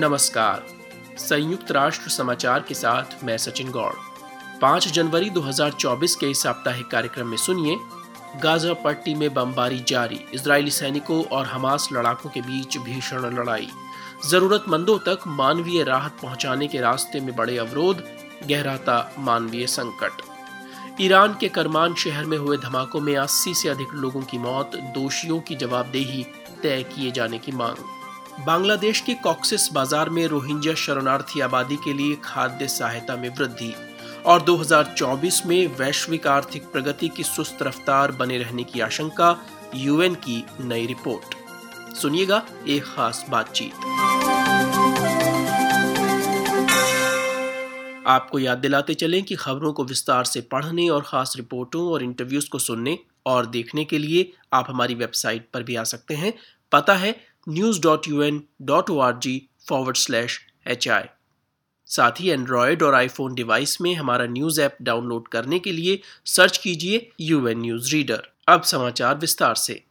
नमस्कार। संयुक्त राष्ट्र समाचार के साथ मैं सचिन गौड़। 5 जनवरी 2024 के इस साप्ताहिक कार्यक्रम में सुनिए, गाजा पट्टी में बमबारी जारी इजरायली सैनिकों और हमास लड़ाकों के बीच भीषण लड़ाई। जरूरतमंदों तक मानवीय राहत पहुँचाने के रास्ते में बड़े अवरोध, गहराता मानवीय संकट। ईरान के करमान शहर में हुए धमाकों में 80 से अधिक लोगों की मौत, दोषियों की जवाबदेही तय किए जाने की मांग। बांग्लादेश के कॉक्सिस बाज़ार में रोहिंग्या शरणार्थी आबादी के लिए खाद्य सहायता में वृद्धि और 2024 में वैश्विक आर्थिक प्रगति की सुस्त रफ्तार बने रहने की आशंका यूएन की नई रिपोर्ट। सुनिएगा एक खास बातचीत। आपको याद दिलाते चलें कि खबरों को विस्तार से पढ़ने और खास रिपोर्टों और इंटरव्यूज़ को सुनने और देखने के लिए आप हमारी वेबसाइट पर भी आ सकते हैं। पता है G forward slash H I साथ ही एंड्रॉयड और आईफोन डिवाइस में हमारा न्यूज़ ऐप डाउनलोड करने के लिए सर्च कीजिए यू एन न्यूज़ रीडर अब समाचार विस्तार से।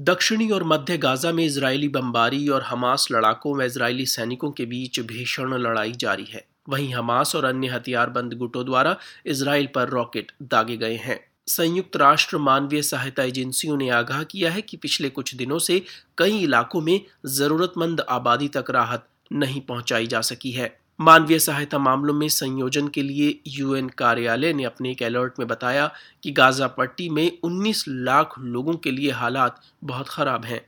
दक्षिणी और मध्य गाजा में इजरायली बमबारी और हमास लड़ाकों व इजरायली सैनिकों के बीच भीषण लड़ाई जारी है। वहीं हमास और अन्य हथियारबंद गुटों द्वारा इसराइल पर रॉकेट दागे गए हैं। संयुक्त राष्ट्र मानवीय सहायता एजेंसियों ने आगाह किया है कि पिछले कुछ दिनों से कई इलाकों में जरूरतमंद आबादी तक राहत नहीं पहुंचाई जा सकी है। मानवीय सहायता मामलों में संयोजन के लिए यूएन कार्यालय ने अपने एक अलर्ट में बताया कि गाजा पट्टी में 19 लाख लोगों के लिए हालात बहुत खराब हैं।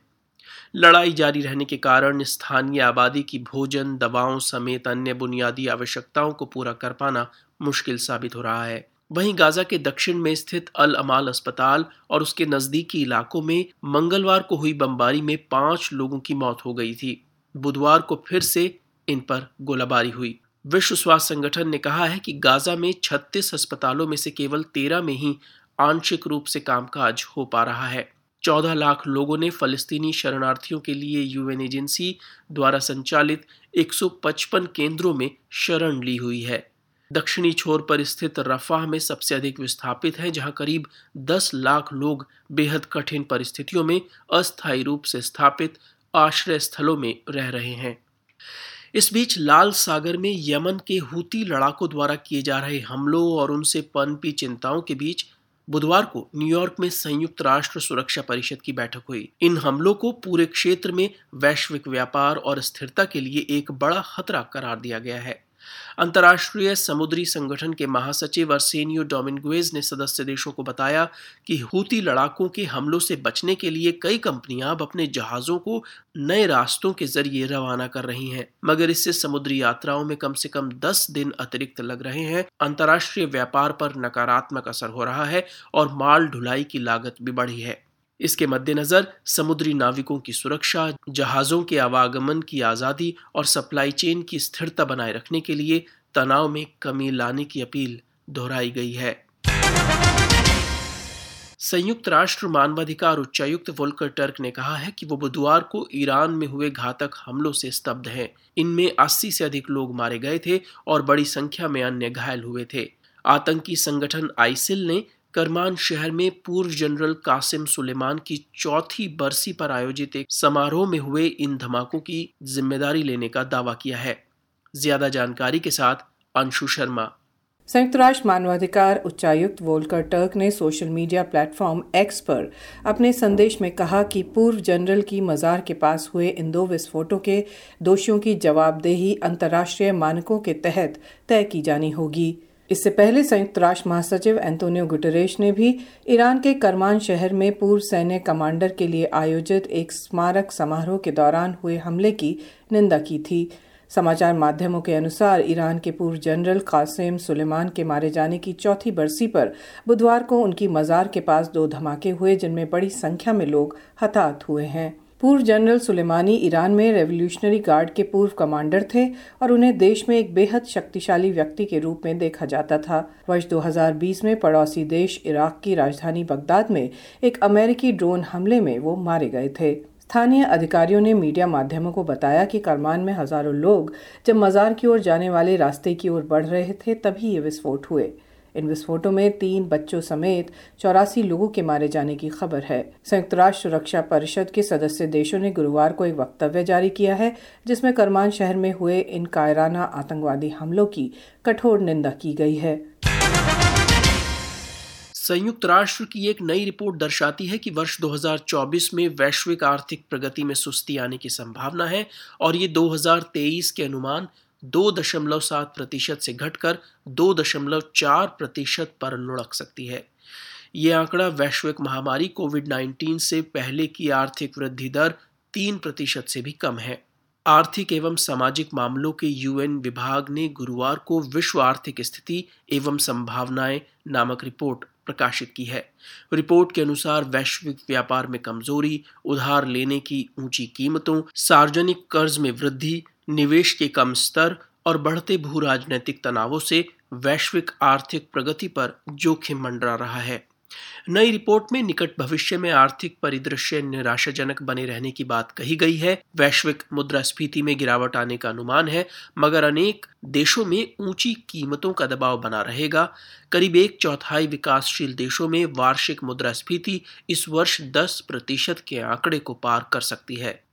लड़ाई जारी रहने के कारण स्थानीय आबादी की भोजन, दवाओं समेत अन्य बुनियादी आवश्यकताओं को पूरा कर पाना मुश्किल साबित हो रहा है। वहीं गाजा के दक्षिण में स्थित अल अमाल अस्पताल और उसके नजदीकी इलाकों में मंगलवार को हुई बमबारी में पाँच लोगों की मौत हो गई थी। बुधवार को फिर से इन पर गोलाबारी हुई। विश्व स्वास्थ्य संगठन ने कहा है कि गाजा में 36 अस्पतालों में से केवल 13 में ही आंशिक रूप से कामकाज हो पा रहा है। 14 लाख लोगों ने फलस्तीनी शरणार्थियों के लिए यूएन एजेंसी द्वारा संचालित 155 केंद्रों में शरण ली हुई है। दक्षिणी छोर पर स्थित रफाह में सबसे अधिक विस्थापित है, जहाँ करीब 10 लाख लोग बेहद कठिन परिस्थितियों में अस्थायी रूप से स्थापित आश्रय स्थलों में रह रहे हैं। इस बीच लाल सागर में यमन के हूती लड़ाकों द्वारा किए जा रहे हमलों और उनसे पनपी चिंताओं के बीच बुधवार को न्यूयॉर्क में संयुक्त राष्ट्र सुरक्षा परिषद की बैठक हुई। इन हमलों को पूरे क्षेत्र में वैश्विक व्यापार और स्थिरता के लिए एक बड़ा खतरा करार दिया गया है। अंतर्राष्ट्रीय समुद्री संगठन के महासचिव अर्सेनियो डोमिनगुएज ने सदस्य देशों को बताया कि हूती लड़ाकों के हमलों से बचने के लिए कई कंपनियाँ अब अपने जहाजों को नए रास्तों के ज़रिए रवाना कर रही हैं। मगर इससे समुद्री यात्राओं में कम से कम 10 दिन अतिरिक्त लग रहे हैं। अंतर्राष्ट्रीय व्यापार पर नकारात्मक असर हो रहा है और माल ढुलाई की लागत भी बढ़ी है। इसके मद्देनजर समुद्री नाविकों की सुरक्षा, जहाजों के आवागमन की आज़ादी और सप्लाई चेन की स्थिरता बनाए रखने के लिए तनाव में कमी लाने की अपील दोहराई गई है। संयुक्त राष्ट्र मानवाधिकार उच्चायुक्त वोल्कर टर्क ने कहा है कि वो बुधवार को ईरान में हुए घातक हमलों से स्तब्ध हैं। इनमें 80 से अधिक लोग मारे गए थे और बड़ी संख्या में अन्य घायल हुए थे। आतंकी संगठन आइसिल ने करमान शहर में पूर्व जनरल कासिम सुलेमान की चौथी बरसी पर आयोजित एक समारोह में हुए इन धमाकों की ज़िम्मेदारी लेने का दावा किया है। ज़्यादा जानकारी के साथ अंशु शर्मा। संयुक्त राष्ट्र मानवाधिकार उच्चायुक्त वोल्कर टर्क ने सोशल मीडिया प्लेटफॉर्म एक्स पर अपने संदेश में कहा कि पूर्व जनरल की मजार के पास हुए इन दो विस्फोटों के दोषियों की जवाबदेही अंतर्राष्ट्रीय मानकों के तहत तय की जानी होगी। इससे पहले संयुक्त राष्ट्र महासचिव एंटोनियो गुटरेश ने भी ईरान के करमान शहर में पूर्व सैन्य कमांडर के लिए आयोजित एक स्मारक समारोह के दौरान हुए हमले की निंदा की थी। समाचार माध्यमों के अनुसार ईरान के पूर्व जनरल कासिम सुलेमान के मारे जाने की चौथी बरसी पर बुधवार को उनकी मजार के पास दो धमाके हुए, जिनमें बड़ी संख्या में लोग हताहत हुए हैं। पूर्व जनरल सुलेमानी ईरान में रेवोल्यूशनरी गार्ड के पूर्व कमांडर थे और उन्हें देश में एक बेहद शक्तिशाली व्यक्ति के रूप में देखा जाता था। वर्ष 2020 में पड़ोसी देश इराक की राजधानी बगदाद में एक अमेरिकी ड्रोन हमले में वो मारे गए थे। स्थानीय अधिकारियों ने मीडिया माध्यमों को बताया कि करमान में हज़ारों लोग जब मजार की ओर जाने वाले रास्ते की ओर बढ़ रहे थे, तभी ये विस्फोट हुए। इन विस्फोटों में तीन बच्चों समेत चौरासी लोगों के मारे जाने की खबर है। संयुक्त राष्ट्र सुरक्षा परिषद के सदस्य देशों ने गुरुवार को एक वक्तव्य जारी किया है, जिसमें करमान शहर में हुए इन कायराना आतंकवादी हमलों की कठोर निंदा की गई है। संयुक्त राष्ट्र की एक नई रिपोर्ट दर्शाती है कि वर्ष 2024 में वैश्विक आर्थिक प्रगति में सुस्ती आने की संभावना है और ये 2023 के अनुमान 2.7 प्रतिशत से घटकर 2.4 प्रतिशत पर लुढ़क सकती है। ये आंकड़ा वैश्विक महामारी कोविड 19 से पहले की आर्थिक वृद्धि दर तीन प्रतिशत से भी कम है। आर्थिक एवं सामाजिक मामलों के यूएन विभाग ने गुरुवार को विश्व आर्थिक स्थिति एवं संभावनाएँ नामक रिपोर्ट प्रकाशित की है। रिपोर्ट के अनुसार वैश्विक व्यापार में कमज़ोरी, उधार लेने की ऊँची कीमतों, सार्वजनिक कर्ज में वृद्धि निवेश के कम स्तर और बढ़ते भू राजनीतिक तनावों से वैश्विक आर्थिक प्रगति पर जोखिम मंडरा रहा है। नई रिपोर्ट में निकट भविष्य में आर्थिक परिदृश्य निराशाजनक बने रहने की बात कही गई है। वैश्विक मुद्रास्फीति में गिरावट आने का अनुमान है, मगर अनेक देशों में ऊँची कीमतों का दबाव बना रहेगा। करीब एक चौथाई विकासशील देशों में वार्षिक मुद्रास्फीति इस वर्ष 10 प्रतिशत के आंकड़े को पार कर सकती है।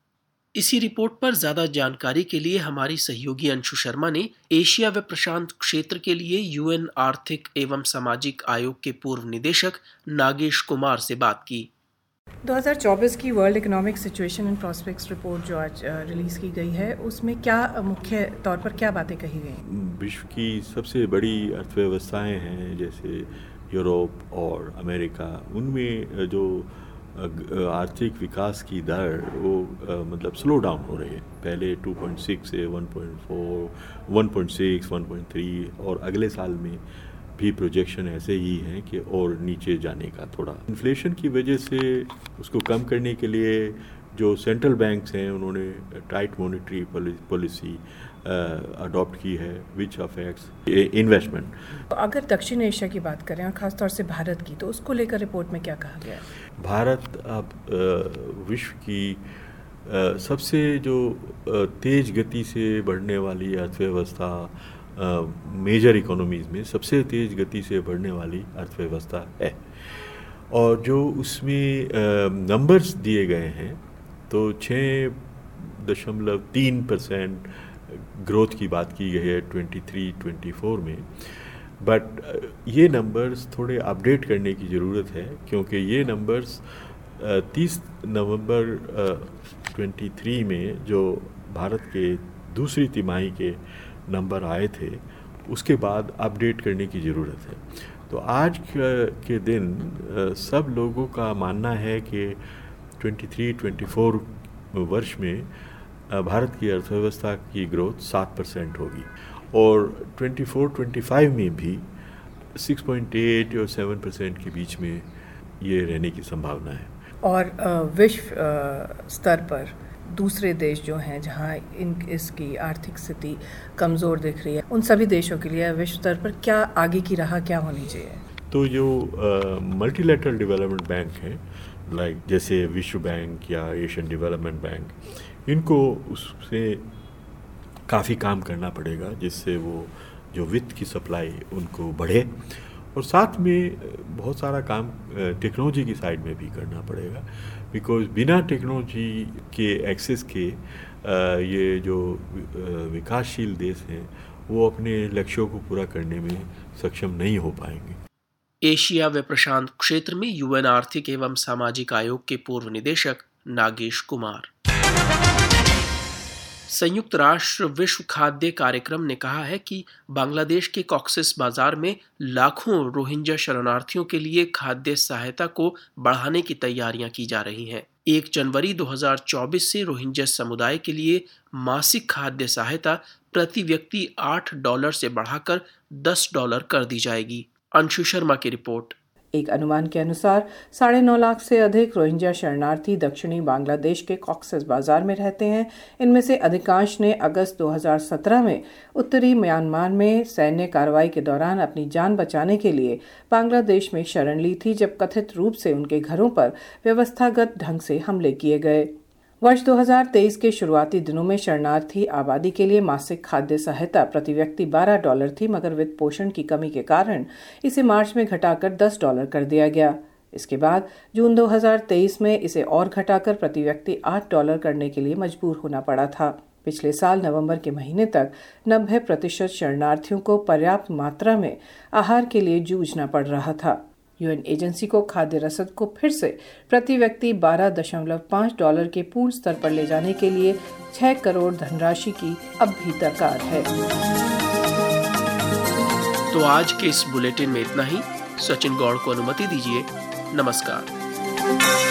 इसी रिपोर्ट पर ज़्यादा जानकारी के लिए हमारी सहयोगी अंशु शर्मा ने एशिया व प्रशांत क्षेत्र के लिए यूएन आर्थिक एवं सामाजिक आयोग के पूर्व निदेशक नागेश कुमार से बात की। 2024 की world economic situation and prospects report जो आज रिलीज़ की गई है उसमें क्या मुख्य तौर पर क्या बातें कही गई? विश्व की सबसे बड़ी अर्थव्यवस्थाएँ हैं जैसे यूरोप और अमेरिका। उनमें जो आर्थिक विकास की दर वो मतलब स्लो डाउन हो रही है। पहले 2.6 से 1.4 1.6 1.3 और अगले साल में भी प्रोजेक्शन ऐसे ही हैं कि और नीचे जाने का थोड़ा। इन्फ्लेशन की वजह से उसको कम करने के लिए जो सेंट्रल बैंक्स हैं उन्होंने टाइट मॉनिटरी पॉलिसी अडॉप्ट की है विच अफेक्ट्स इन्वेस्टमेंट अगर दक्षिण एशिया की बात करें और ख़ासतौर से भारत की तो उसको लेकर रिपोर्ट में क्या कहा गया? भारत अब विश्व की सबसे जो तेज गति से बढ़ने वाली अर्थव्यवस्था मेजर इकोनॉमीज़ में सबसे तेज गति से बढ़ने वाली अर्थव्यवस्था है। और जो उसमें नंबर्स दिए गए हैं तो छः दशमलव तीन परसेंट ग्रोथ की बात की गई है ट्वेंटी थ्री ट्वेंटी फोर में बट ये नंबर्स थोड़े अपडेट करने की ज़रूरत है, क्योंकि ये नंबर्स तीस नवंबर ट्वेंटी थ्री में जो भारत के दूसरी तिमाही के नंबर आए थे, उसके बाद अपडेट करने की ज़रूरत है। तो आज के दिन सब लोगों का मानना है कि 23-24 वर्ष में भारत की अर्थव्यवस्था की ग्रोथ सात परसेंट होगी। और 24-25 में भी 6.8 और 7 परसेंट के बीच में ये रहने की संभावना है। और विश्व स्तर पर दूसरे देश जो हैं जहाँ इन इसकी आर्थिक स्थिति कमज़ोर दिख रही है उन सभी देशों के लिए विश्व स्तर पर क्या आगे की राह क्या होनी चाहिए? तो जो मल्टीलेटरल डेवलपमेंट बैंक है लाइक जैसे विश्व बैंक या एशियन डेवलपमेंट बैंक, इनको उससे काफ़ी काम करना पड़ेगा, जिससे वो जो वित्त की सप्लाई उनको बढ़े। और साथ में, बहुत सारा काम टेक्नोलॉजी की साइड में भी करना पड़ेगा। बिकॉज़ बिना टेक्नोलॉजी के एक्सेस के ये जो विकासशील देश हैं, वो अपने लक्ष्यों को पूरा करने में सक्षम नहीं हो पाएँगे। एशिया व प्रशांत क्षेत्र में यूएन आर्थिक एवं सामाजिक आयोग के पूर्व निदेशक नागेश कुमार। संयुक्त राष्ट्र विश्व खाद्य कार्यक्रम ने कहा है कि बांग्लादेश के कॉक्सिस बाज़ार में लाखों रोहिंग्या शरणार्थियों के लिए खाद्य सहायता को बढ़ाने की तैयारियाँ की जा रही हैं। एक जनवरी 2024 से रोहिंग्या समुदाय के लिए मासिक खाद्य सहायता प्रति व्यक्ति आठ डॉलर से बढ़ाकर दस डॉलर कर दी जाएगी। अंशु शर्मा की रिपोर्ट। एक अनुमान के अनुसार, साढ़े नौ लाख से अधिक रोहिंग्या शरणार्थी दक्षिणी बांग्लादेश के कॉक्सस बाज़ार में रहते हैं। इनमें से अधिकांश ने अगस्त 2017 में उत्तरी म्यांमार में सैन्य कार्रवाई के दौरान अपनी जान बचाने के लिए बांग्लादेश में शरण ली थी, जब कथित रूप से उनके घरों पर व्यवस्थागत ढंग से हमले किए गए। वर्ष 2023 के शुरुआती दिनों में शरणार्थी आबादी के लिए मासिक खाद्य सहायता प्रति व्यक्ति 12 डॉलर थी, मगर वित्त पोषण की कमी के कारण इसे मार्च में घटाकर 10 डॉलर कर दिया गया। इसके बाद जून 2023 में इसे और घटाकर प्रति व्यक्ति 8 डॉलर करने के लिए मजबूर होना पड़ा था। पिछले साल नवंबर के महीने तक 90 प्रतिशत शरणार्थियों को पर्याप्त मात्रा में आहार के लिए जूझना पड़ रहा था। यूएन एजेंसी को खाद्य रसद को फिर से प्रति व्यक्ति 12.5 डॉलर के पूर्ण स्तर पर ले जाने के लिए 6 करोड़ धनराशि की अब भी दरकार है। तो आज के इस बुलेटिन में इतना ही। सचिन गौड़ को अनुमति दीजिए। नमस्कार।